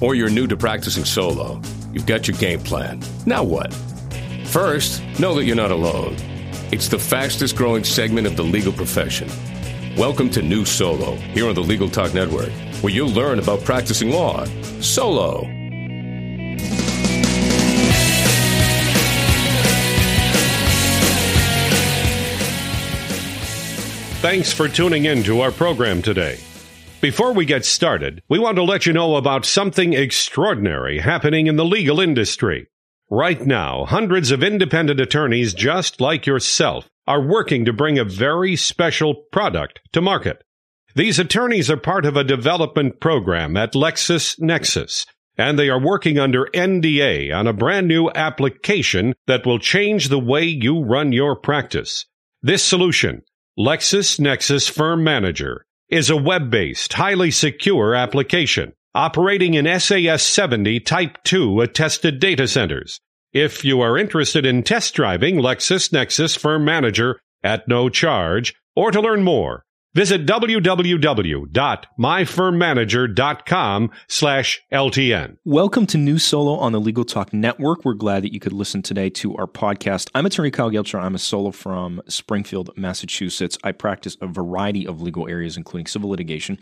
or you're new to practicing solo, you've got your game plan. Now what? First, know that you're not alone. It's the fastest growing segment of the legal profession. Welcome to New Solo here on the Legal Talk Network, where you'll learn about practicing law solo. Thanks for tuning in to our program today. Before we get started, we want to let you know about something extraordinary happening in the legal industry. Right now, hundreds of independent attorneys just like yourself are working to bring a very special product to market. These attorneys are part of a development program at LexisNexis, and they are working under NDA on a brand new application that will change the way you run your practice. This solution, LexisNexis Firm Manager, is a web-based, highly secure application operating in SAS 70 Type 2 attested data centers. If you are interested in test driving LexisNexis Firm Manager at no charge, or to learn more, Visit www.myfirmmanager.com slash LTN. Welcome to New Solo on the Legal Talk Network. We're glad that you could listen today to our podcast. I'm attorney Kyle Guelcher. I'm a solo from Springfield, Massachusetts. I practice a variety of legal areas, including civil litigation,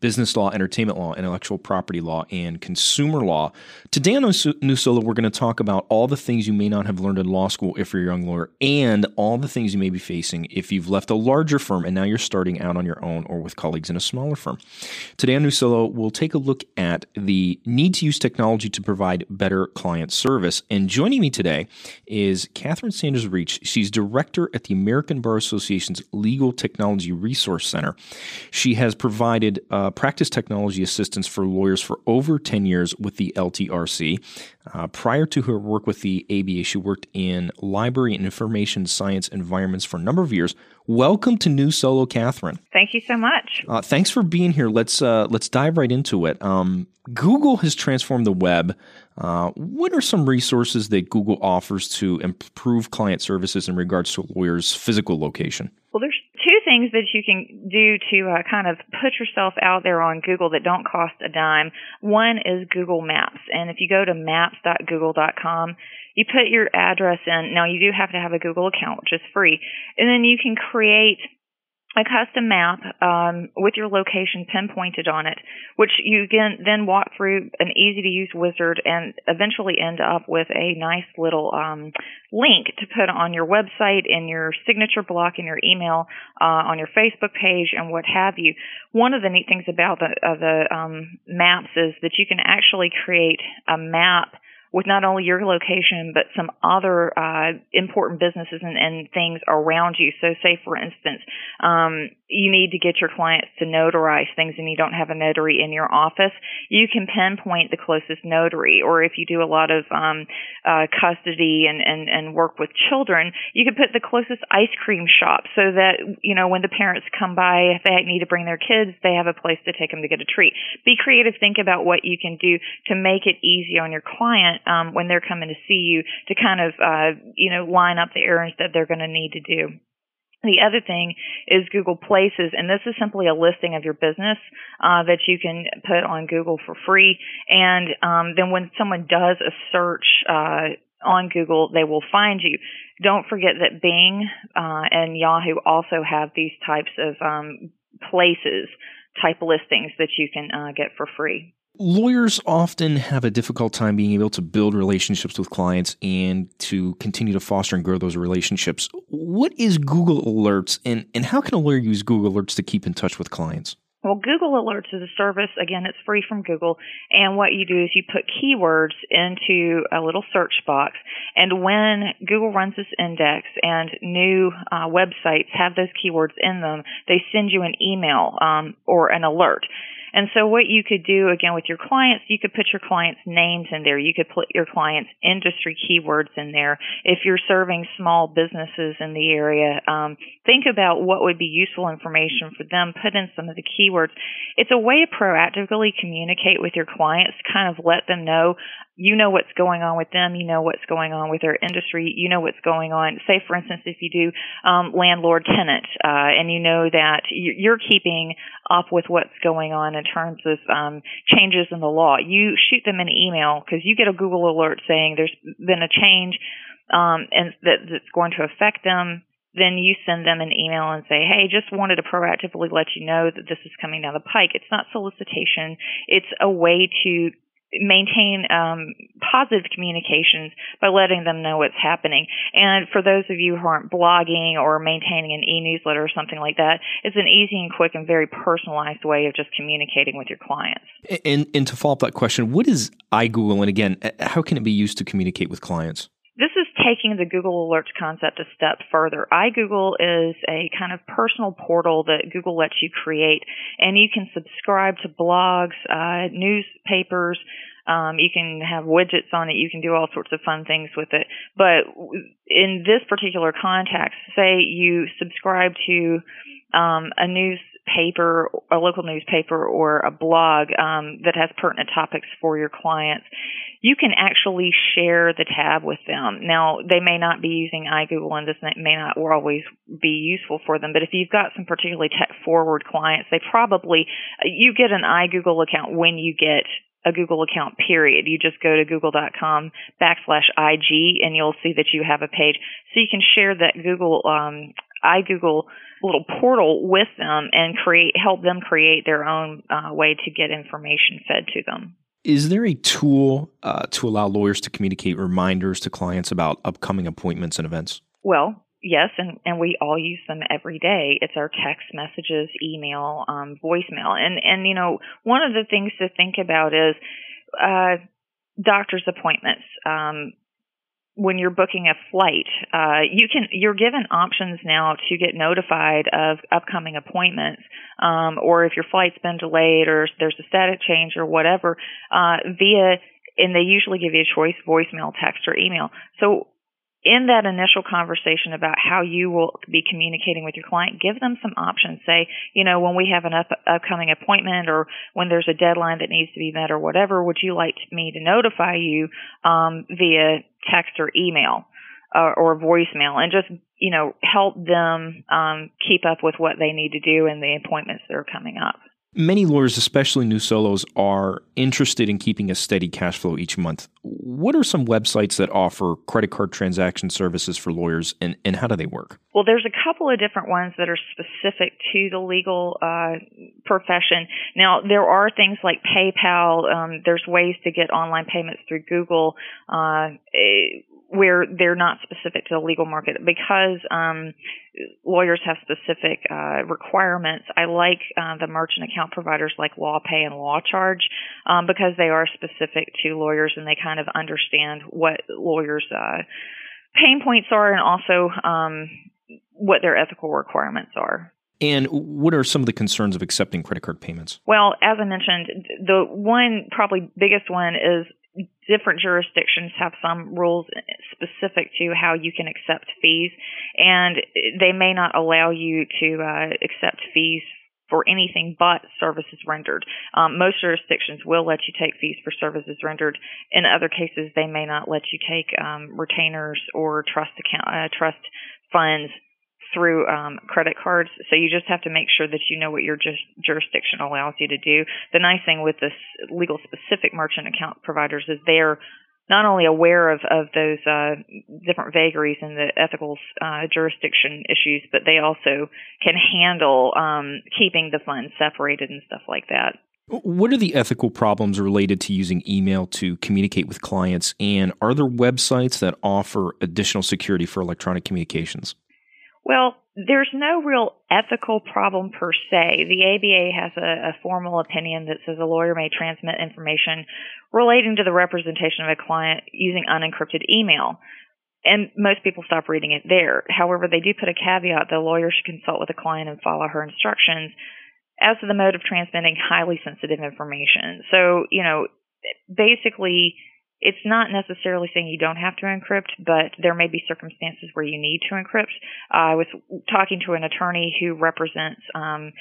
business law, entertainment law, intellectual property law, and consumer law. Today on New Solo, we're going to talk about all the things you may not have learned in law school if you're a young lawyer and all the things you may be facing if you've left a larger firm and now you're starting out on your own or with colleagues in a smaller firm. Today on Solo, we'll take a look at the need to use technology to provide better client service. And joining me today is Catherine Sanders Reach. She's director at the American Bar Association's Legal Technology Resource Center. She has provided uh, practice technology assistance for lawyers for over 10 years with the LTRC. Uh, prior to her work with the ABA, she worked in library and information science environments for a number of years. Welcome to New Solo, Catherine. Thank you so much. Uh, thanks for being here. Let's uh, let's dive right into it. Um, Google has transformed the web. Uh, what are some resources that Google offers to improve client services in regards to a lawyer's physical location? Well, there's two things that you can do to uh, kind of put yourself out there on Google that don't cost a dime. One is Google Maps, and if you go to maps.google.com, you put your address in. Now you do have to have a Google account, which is free, and then you can create a custom map um, with your location pinpointed on it, which you can then walk through an easy to use wizard and eventually end up with a nice little um, link to put on your website, in your signature block, in your email, uh, on your Facebook page, and what have you. One of the neat things about the, uh, the um, maps is that you can actually create a map with not only your location but some other uh, important businesses and, and, things around you. So, say for instance, um, you need to get your clients to notarize things and you don't have a notary in your office, you can pinpoint the closest notary. Or if you do a lot of um, uh, custody and, and, and work with children, you can put the closest ice cream shop so that you know when the parents come by, if they need to bring their kids, they have a place to take them to get a treat. Be creative. Think about what you can do to make it easy on your client um, when they're coming to see you to kind of uh, you know line up the errands that they're going to need to do. The other thing is Google Places, and this is simply a listing of your business uh, that you can put on Google for free. And um, then when someone does a search uh, on Google, they will find you. Don't forget that Bing uh, and Yahoo also have these types of um, places type listings that you can uh, get for free. Lawyers often have a difficult time being able to build relationships with clients and to continue to foster and grow those relationships. What is Google Alerts and, and how can a lawyer use Google Alerts to keep in touch with clients? Well, Google Alerts is a service. Again, it's free from Google. And what you do is you put keywords into a little search box. And when Google runs this index and new uh, websites have those keywords in them, they send you an email um, or an alert. And so what you could do again with your clients, you could put your clients' names in there. You could put your clients' industry keywords in there. If you're serving small businesses in the area, um, think about what would be useful information for them. Put in some of the keywords. It's a way to proactively communicate with your clients, kind of let them know you know what's going on with them, you know what's going on with their industry, you know what's going on. Say, for instance, if you do um, landlord tenant, uh, and you know that you're keeping up with what's going on in terms of um, changes in the law, you shoot them an email because you get a Google alert saying there's been a change um, and that, that's going to affect them then you send them an email and say, hey, just wanted to proactively let you know that this is coming down the pike. It's not solicitation. It's a way to maintain um, positive communications by letting them know what's happening. And for those of you who aren't blogging or maintaining an e-newsletter or something like that, it's an easy and quick and very personalized way of just communicating with your clients. And, and to follow up that question, what is iGoogle? And again, how can it be used to communicate with clients? This is taking the Google Alerts concept a step further. iGoogle is a kind of personal portal that Google lets you create, and you can subscribe to blogs, uh, newspapers. Um, you can have widgets on it. You can do all sorts of fun things with it. But in this particular context, say you subscribe to um, a newspaper, a local newspaper, or a blog um, that has pertinent topics for your clients you can actually share the tab with them. Now, they may not be using iGoogle and this may not always be useful for them, but if you've got some particularly tech forward clients, they probably, you get an iGoogle account when you get a Google account, period. You just go to google.com backslash IG and you'll see that you have a page. So you can share that Google, um, iGoogle little portal with them and create, help them create their own uh, way to get information fed to them. Is there a tool uh, to allow lawyers to communicate reminders to clients about upcoming appointments and events? Well, yes, and, and we all use them every day. It's our text messages, email, um, voicemail. And, and, you know, one of the things to think about is uh, doctor's appointments. Um, when you're booking a flight, uh, you can you're given options now to get notified of upcoming appointments, um, or if your flight's been delayed or there's a status change or whatever, uh, via and they usually give you a choice voicemail, text, or email. So in that initial conversation about how you will be communicating with your client, give them some options. Say, you know, when we have an up, upcoming appointment or when there's a deadline that needs to be met or whatever, would you like me to notify you um, via text or email uh, or voicemail and just, you know, help them um, keep up with what they need to do and the appointments that are coming up. Many lawyers, especially new solos, are interested in keeping a steady cash flow each month. What are some websites that offer credit card transaction services for lawyers, and, and how do they work? Well, there's a couple of different ones that are specific to the legal uh, profession. Now, there are things like PayPal. Um, there's ways to get online payments through Google. Uh, where they're not specific to the legal market because um, lawyers have specific uh, requirements. I like uh, the merchant account providers like LawPay and LawCharge um, because they are specific to lawyers and they kind of understand what lawyers' uh, pain points are and also um, what their ethical requirements are. And what are some of the concerns of accepting credit card payments? Well, as I mentioned, the one probably biggest one is different jurisdictions have some rules specific to how you can accept fees, and they may not allow you to uh, accept fees for anything but services rendered. Um, most jurisdictions will let you take fees for services rendered. In other cases, they may not let you take um, retainers or trust account uh, trust funds through um, credit cards. So you just have to make sure that you know what your just jurisdiction allows you to do. The nice thing with this legal specific merchant account providers is they're not only aware of, of those uh, different vagaries in the ethical uh, jurisdiction issues, but they also can handle um, keeping the funds separated and stuff like that. What are the ethical problems related to using email to communicate with clients? And are there websites that offer additional security for electronic communications? Well, there's no real ethical problem per se. The ABA has a, a, formal opinion that says a lawyer may transmit information relating to the representation of a client using unencrypted email. And most people stop reading it there. However, they do put a caveat that a lawyer should consult with the client and follow her instructions as to the mode of transmitting highly sensitive information. So, you know, basically, it's not necessarily saying you don't have to encrypt, but there may be circumstances where you need to encrypt. Uh, I was talking to an attorney who represents um,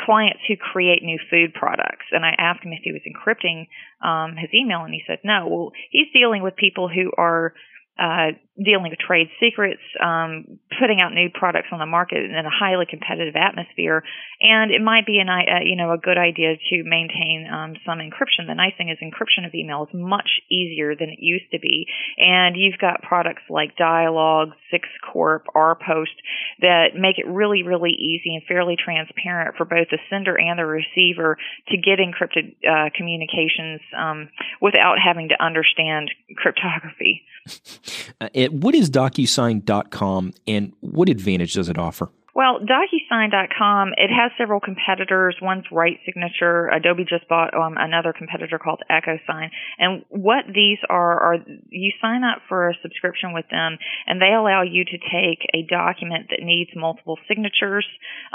clients who create new food products. And I asked him if he was encrypting um, his email, and he said no. Well, he's dealing with people who are uh, dealing with trade secrets, um, putting out new products on the market in a highly competitive atmosphere. And it might be an, uh, you know, a good idea to maintain um, some encryption. The nice thing is encryption of email is much easier than it used to be. And you've got products like Dialog, Six Corp, RPost that make it really, really easy and fairly transparent for both the sender and the receiver to get encrypted uh, communications um, without having to understand cryptography. Uh, what is DocuSign.com and what advantage does it offer? Well, DocuSign.com, it has several competitors. One's RightSignature. Adobe just bought um, another competitor called EchoSign. And what these are, are you sign up for a subscription with them and they allow you to take a document that needs multiple signatures,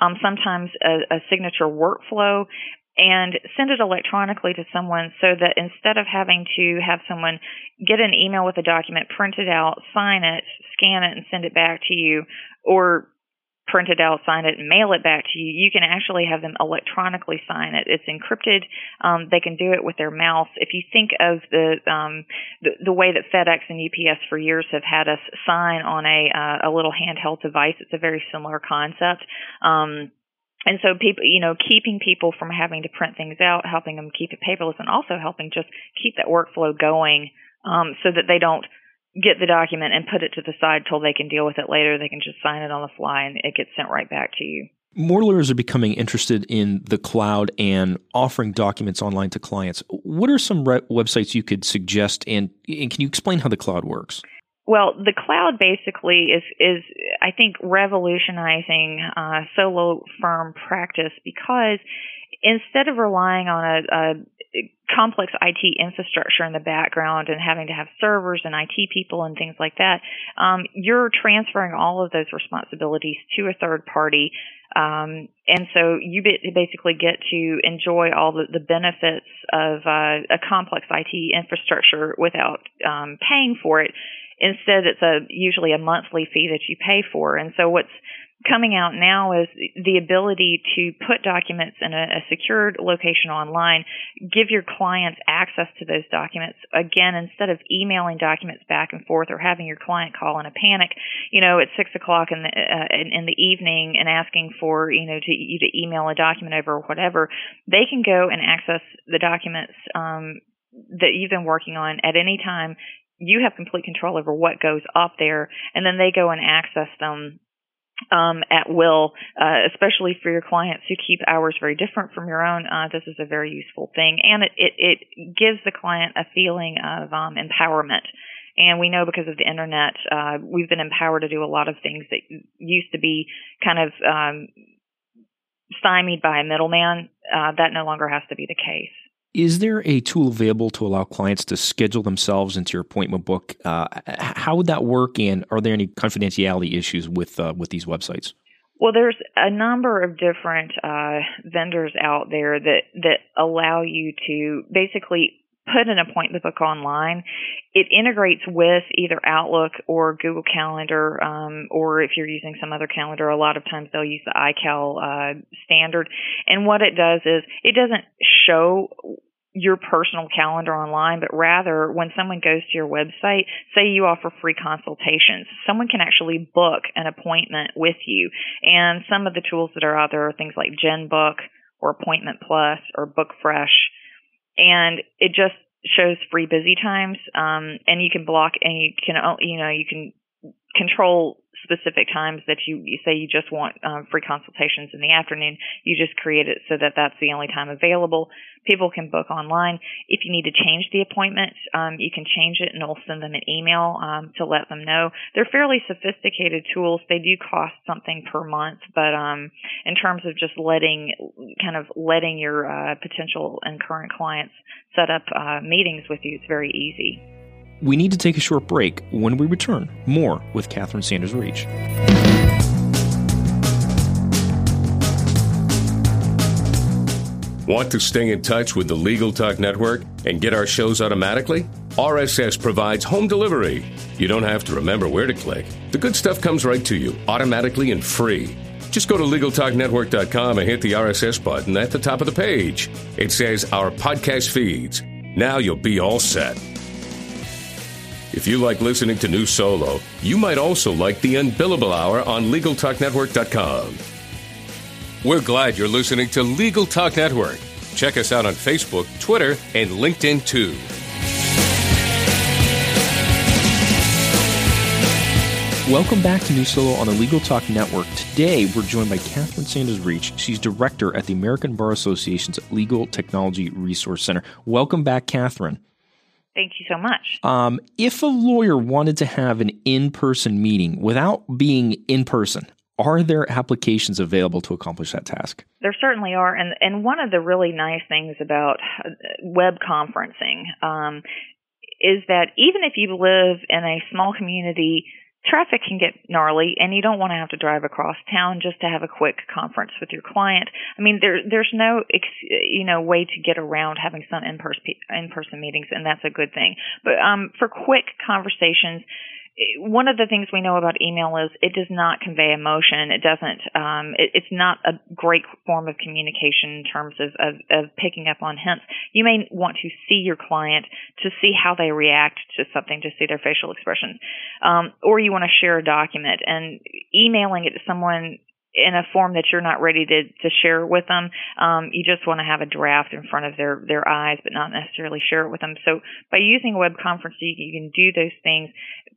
um, sometimes a, a signature workflow, and send it electronically to someone so that instead of having to have someone get an email with a document, print it out, sign it, scan it, and send it back to you, or print it out, sign it, and mail it back to you, you can actually have them electronically sign it. It's encrypted. Um, they can do it with their mouse. If you think of the, um, the the way that FedEx and UPS for years have had us sign on a uh, a little handheld device, it's a very similar concept. Um, and so people, you know, keeping people from having to print things out, helping them keep it paperless, and also helping just keep that workflow going, um, so that they don't get the document and put it to the side till they can deal with it later. They can just sign it on the fly, and it gets sent right back to you. More lawyers are becoming interested in the cloud and offering documents online to clients. What are some re- websites you could suggest, and, and can you explain how the cloud works? Well, the cloud basically is is I think revolutionizing uh, solo firm practice because instead of relying on a, a complex IT infrastructure in the background and having to have servers and IT people and things like that, um, you're transferring all of those responsibilities to a third party. Um, and so you basically get to enjoy all the, the benefits of uh, a complex IT infrastructure without um, paying for it. Instead, it's a usually a monthly fee that you pay for. And so what's coming out now is the ability to put documents in a, a, secured location online, give your clients access to those documents. Again, instead of emailing documents back and forth or having your client call in a panic, you know, at six o'clock in the uh, in, in the evening and asking for you know to you to email a document over or whatever, they can go and access the documents um, that you've been working on at any time you have complete control over what goes up there, and then they go and access them um, at will, uh, especially for your clients who keep hours very different from your own. Uh, this is a very useful thing, and it, it, it gives the client a feeling of um, empowerment. And we know because of the internet, uh, we've been empowered to do a lot of things that used to be kind of um, stymied by a middleman. Uh, that no longer has to be the case. Is there a tool available to allow clients to schedule themselves into your appointment book? Uh, how would that work, and are there any confidentiality issues with uh, with these websites? Well, there's a number of different uh, vendors out there that that allow you to basically put an appointment book online. It integrates with either Outlook or Google Calendar, um, or if you're using some other calendar, a lot of times they'll use the iCal uh, standard. And what it does is it doesn't show your personal calendar online, but rather when someone goes to your website, say you offer free consultations, someone can actually book an appointment with you. And some of the tools that are out there are things like GenBook or Appointment Plus or BookFresh and it just shows free busy times um, and you can block and you can you know you can control specific times that you, you say you just want um, free consultations in the afternoon. You just create it so that that's the only time available. People can book online. If you need to change the appointment, um, you can change it and it'll send them an email um, to let them know. They're fairly sophisticated tools. They do cost something per month, but um, in terms of just letting, kind of letting your uh, potential and current clients set up uh, meetings with you, it's very easy. We need to take a short break. When we return, more with Catherine Sanders Reach. Want to stay in touch with the Legal Talk Network and get our shows automatically? RSS provides home delivery. You don't have to remember where to click. The good stuff comes right to you automatically and free. Just go to LegalTalkNetwork.com and hit the RSS button at the top of the page. It says Our Podcast Feeds. Now you'll be all set. If you like listening to New Solo, you might also like the Unbillable Hour on LegalTalkNetwork.com. We're glad you're listening to Legal Talk Network. Check us out on Facebook, Twitter, and LinkedIn too. Welcome back to New Solo on the Legal Talk Network. Today, we're joined by Catherine Sanders Reach. She's director at the American Bar Association's Legal Technology Resource Center. Welcome back, Catherine. Thank you so much. Um, if a lawyer wanted to have an in person meeting without being in person, are there applications available to accomplish that task? There certainly are, and and one of the really nice things about uh, web conferencing um, is that even if you live in a small community traffic can get gnarly and you don't want to have to drive across town just to have a quick conference with your client. I mean, there, there's no, you know, way to get around having some in-person, in-person meetings and that's a good thing. But, um, for quick conversations, one of the things we know about email is it does not convey emotion. It doesn't. Um, it, it's not a great form of communication in terms of, of, of picking up on hints. You may want to see your client to see how they react to something, to see their facial expressions, um, or you want to share a document and emailing it to someone in a form that you're not ready to, to share with them. Um, you just want to have a draft in front of their, their eyes, but not necessarily share it with them. So by using a web conferencing, you can do those things.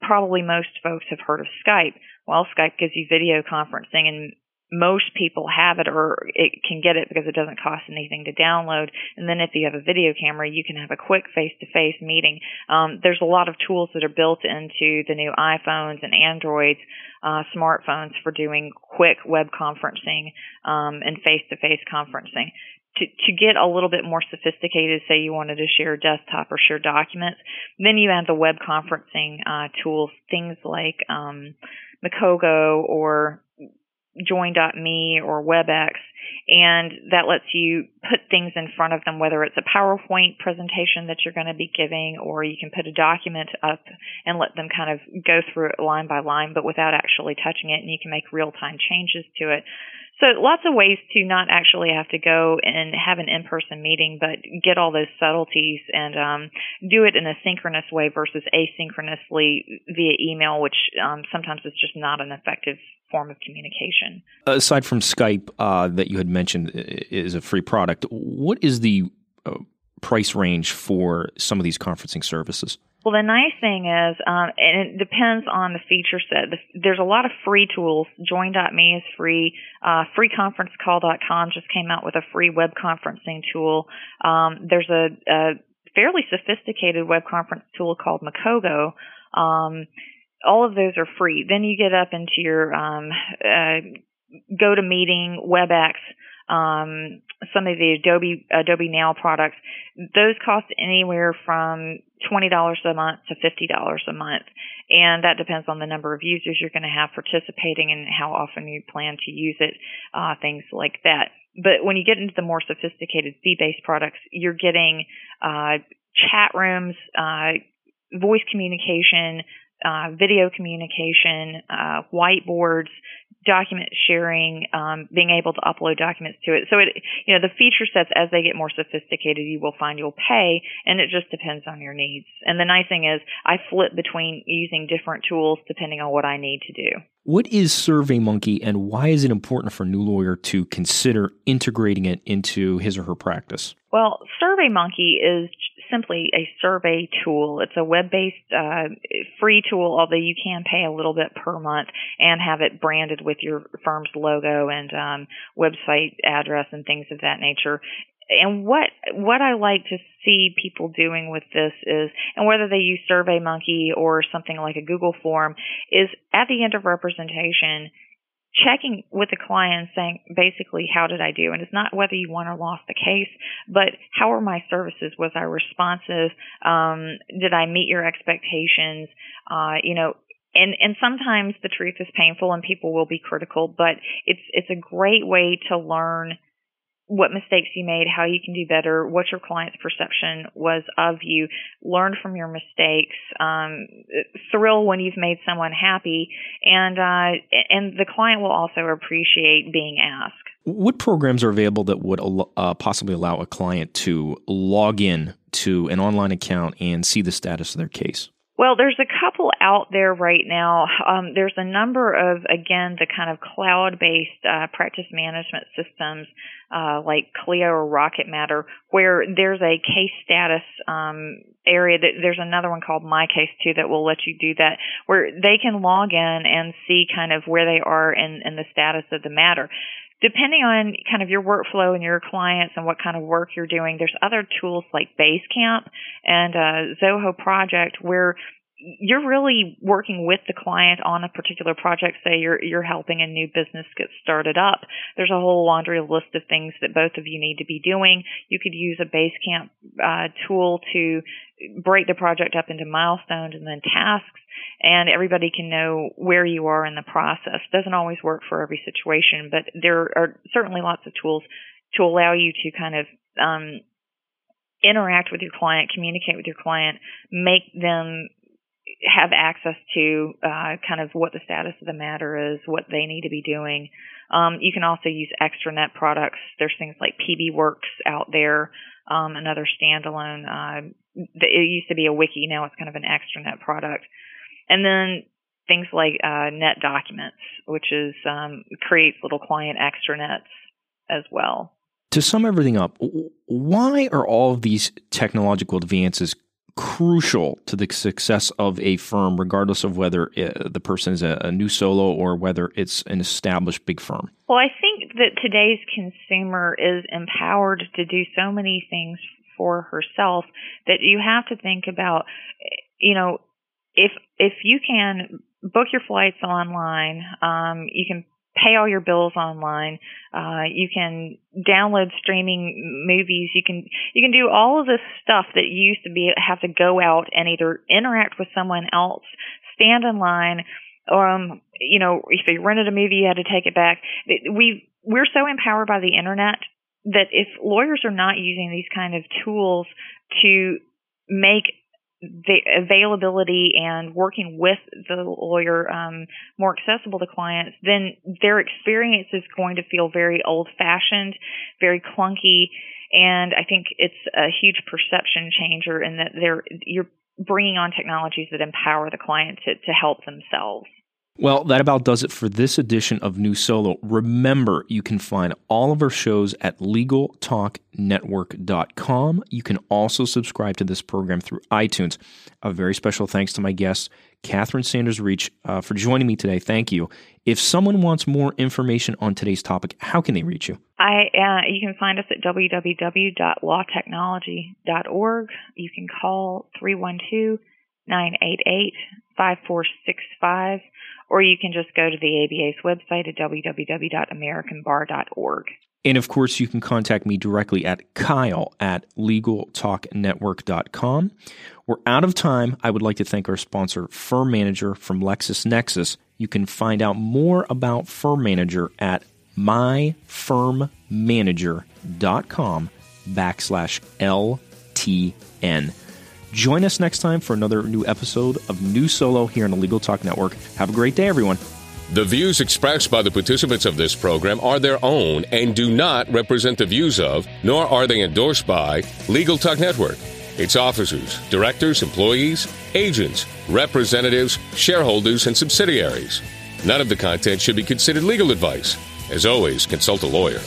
Probably most folks have heard of Skype. Well, Skype gives you video conferencing and most people have it or it can get it because it doesn't cost anything to download. And then if you have a video camera, you can have a quick face-to-face meeting. Um, there's a lot of tools that are built into the new iPhones and Androids, uh, smartphones for doing quick web conferencing um, and face-to-face conferencing. To, to get a little bit more sophisticated, say you wanted to share desktop or share documents, then you add the web conferencing uh, tools, things like um, Mikogo or join.me or WebEx, and that lets you put things in front of them, whether it's a PowerPoint presentation that you're going to be giving, or you can put a document up and let them kind of go through it line by line, but without actually touching it, and you can make real time changes to it. So lots of ways to not actually have to go and have an in-person meeting, but get all those subtleties and um, do it in a synchronous way versus asynchronously via email, which um, sometimes is just not an effective form of communication. Aside from Skype, uh, that you had mentioned is a free product, what is the uh, price range for some of these conferencing services? Well, the nice thing is, um, and it depends on the feature set. There's a lot of free tools. Join.me is free. Uh, freeconferencecall.com just came out with a free web conferencing tool. Um, there's a, a, fairly sophisticated web conference tool called Mikogo. Um, all of those are free. Then you get up into your um, uh, GoToMeeting, WebEx, um, some of the Adobe Adobe Now products. Those cost anywhere from twenty dollars a month to fifty dollars a month, and that depends on the number of users you're going to have participating and how often you plan to use it. Uh, things like that. But when you get into the more sophisticated fee-based products, you're getting uh, chat rooms, uh, voice communication, uh, video communication, uh, whiteboards, document sharing, um, being able to upload documents to it. So it, you know, the feature sets as they get more sophisticated, you will find you'll pay, and it just depends on your needs. And the nice thing is, I flip between using different tools depending on what I need to do. What is SurveyMonkey, and why is it important for a new lawyer to consider integrating it into his or her practice? Well, SurveyMonkey is simply a survey tool. It's a web-based uh, free tool, although you can pay a little bit per month and have it branded with your firm's logo and um, website address and things of that nature and what what I like to see people doing with this is, and whether they use SurveyMonkey or something like a Google form, is at the end of representation, checking with the client saying basically how did I do? And it's not whether you won or lost the case but how are my services? Was I responsive? Um, did I meet your expectations? Uh, you know and and sometimes the truth is painful and people will be critical but it's it's a great way to learn what mistakes you made, how you can do better, what your client's perception was of you, learn from your mistakes, um, thrill when you've made someone happy, and uh, and the client will also appreciate being asked. What programs are available that would uh, possibly allow a client to log in to an online account and see the status of their case? Well, there's a couple out there right now. Um, there's a number of, again, the kind of cloud based uh, practice management systems uh, like Clio or Rocket Matter, where there's a case status um, area. That there's another one called MyCase too that will let you do that, where they can log in and see kind of where they are in, in the status of the matter depending on kind of your workflow and your clients and what kind of work you're doing, there's other tools like Basecamp and uh, Zoho Project where you're really working with the client on a particular project. Say you're you're helping a new business get started up. There's a whole laundry list of things that both of you need to be doing. You could use a Basecamp uh, tool to break the project up into milestones and then tasks, and everybody can know where you are in the process. Doesn't always work for every situation, but there are certainly lots of tools to allow you to kind of um, interact with your client, communicate with your client, make them have access to uh, kind of what the status of the matter is, what they need to be doing. Um, you can also use extranet products. There's things like PBWorks out there, um, another standalone. Uh, it used to be a wiki, now it's kind of an extranet product. And then things like uh, NetDocuments, which is um, creates little client extranets as well. To sum everything up, why are all of these technological advances crucial to the success of a firm, regardless of whether it, uh, the person is a, a, new solo or whether it's an established big firm? Well, I think that today's consumer is empowered to do so many things for herself that you have to think about, you know, if if you can book your flights online, um, you can pay all your bills online. Uh, you can download streaming movies. You can you can do all of this stuff that you used to be have to go out and either interact with someone else, stand in line, or um, you know, if you rented a movie, you had to take it back. We we're so empowered by the internet that if lawyers are not using these kind of tools to make the availability and working with the lawyer um, more accessible to clients, then their experience is going to feel very old fashioned, very clunky, and I think it's a huge perception changer in that they're you're bringing on technologies that empower the client to, to help themselves. Well, that about does it for this edition of New Solo. Remember, you can find all of our shows at LegalTalkNetwork.com. You can also subscribe to this program through iTunes. A very special thanks to my guest, Catherine Sanders Reach, uh, for joining me today. Thank you. If someone wants more information on today's topic, how can they reach you? I uh, you can find us at www.lawtechnology.org. You can call 312 988 5465 or you can just go to the ABA's website at www.americanbar.org. And of course, you can contact me directly at kyle at legaltalknetwork.com. We're out of time. I would like to thank our sponsor, Firm Manager from LexisNexis. You can find out more about Firm Manager at myfirmmanager.com backslash LTN. Join us next time for another new episode of New Solo here on the Legal Talk Network. Have a great day, everyone. The views expressed by the participants of this program are their own and do not represent the views of, nor are they endorsed by, Legal Talk Network, its officers, directors, employees, agents, representatives, shareholders, and subsidiaries. None of the content should be considered legal advice. As always, consult a lawyer.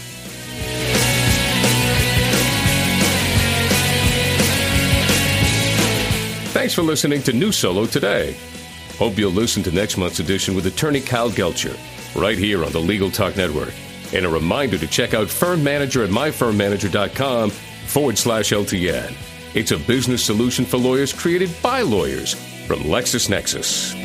Thanks for listening to New Solo today. Hope you'll listen to next month's edition with attorney Kyle Guelcher, right here on the Legal Talk Network. And a reminder to check out Firm Manager at myfirmmanager.com forward slash LTN. It's a business solution for lawyers created by lawyers from LexisNexis.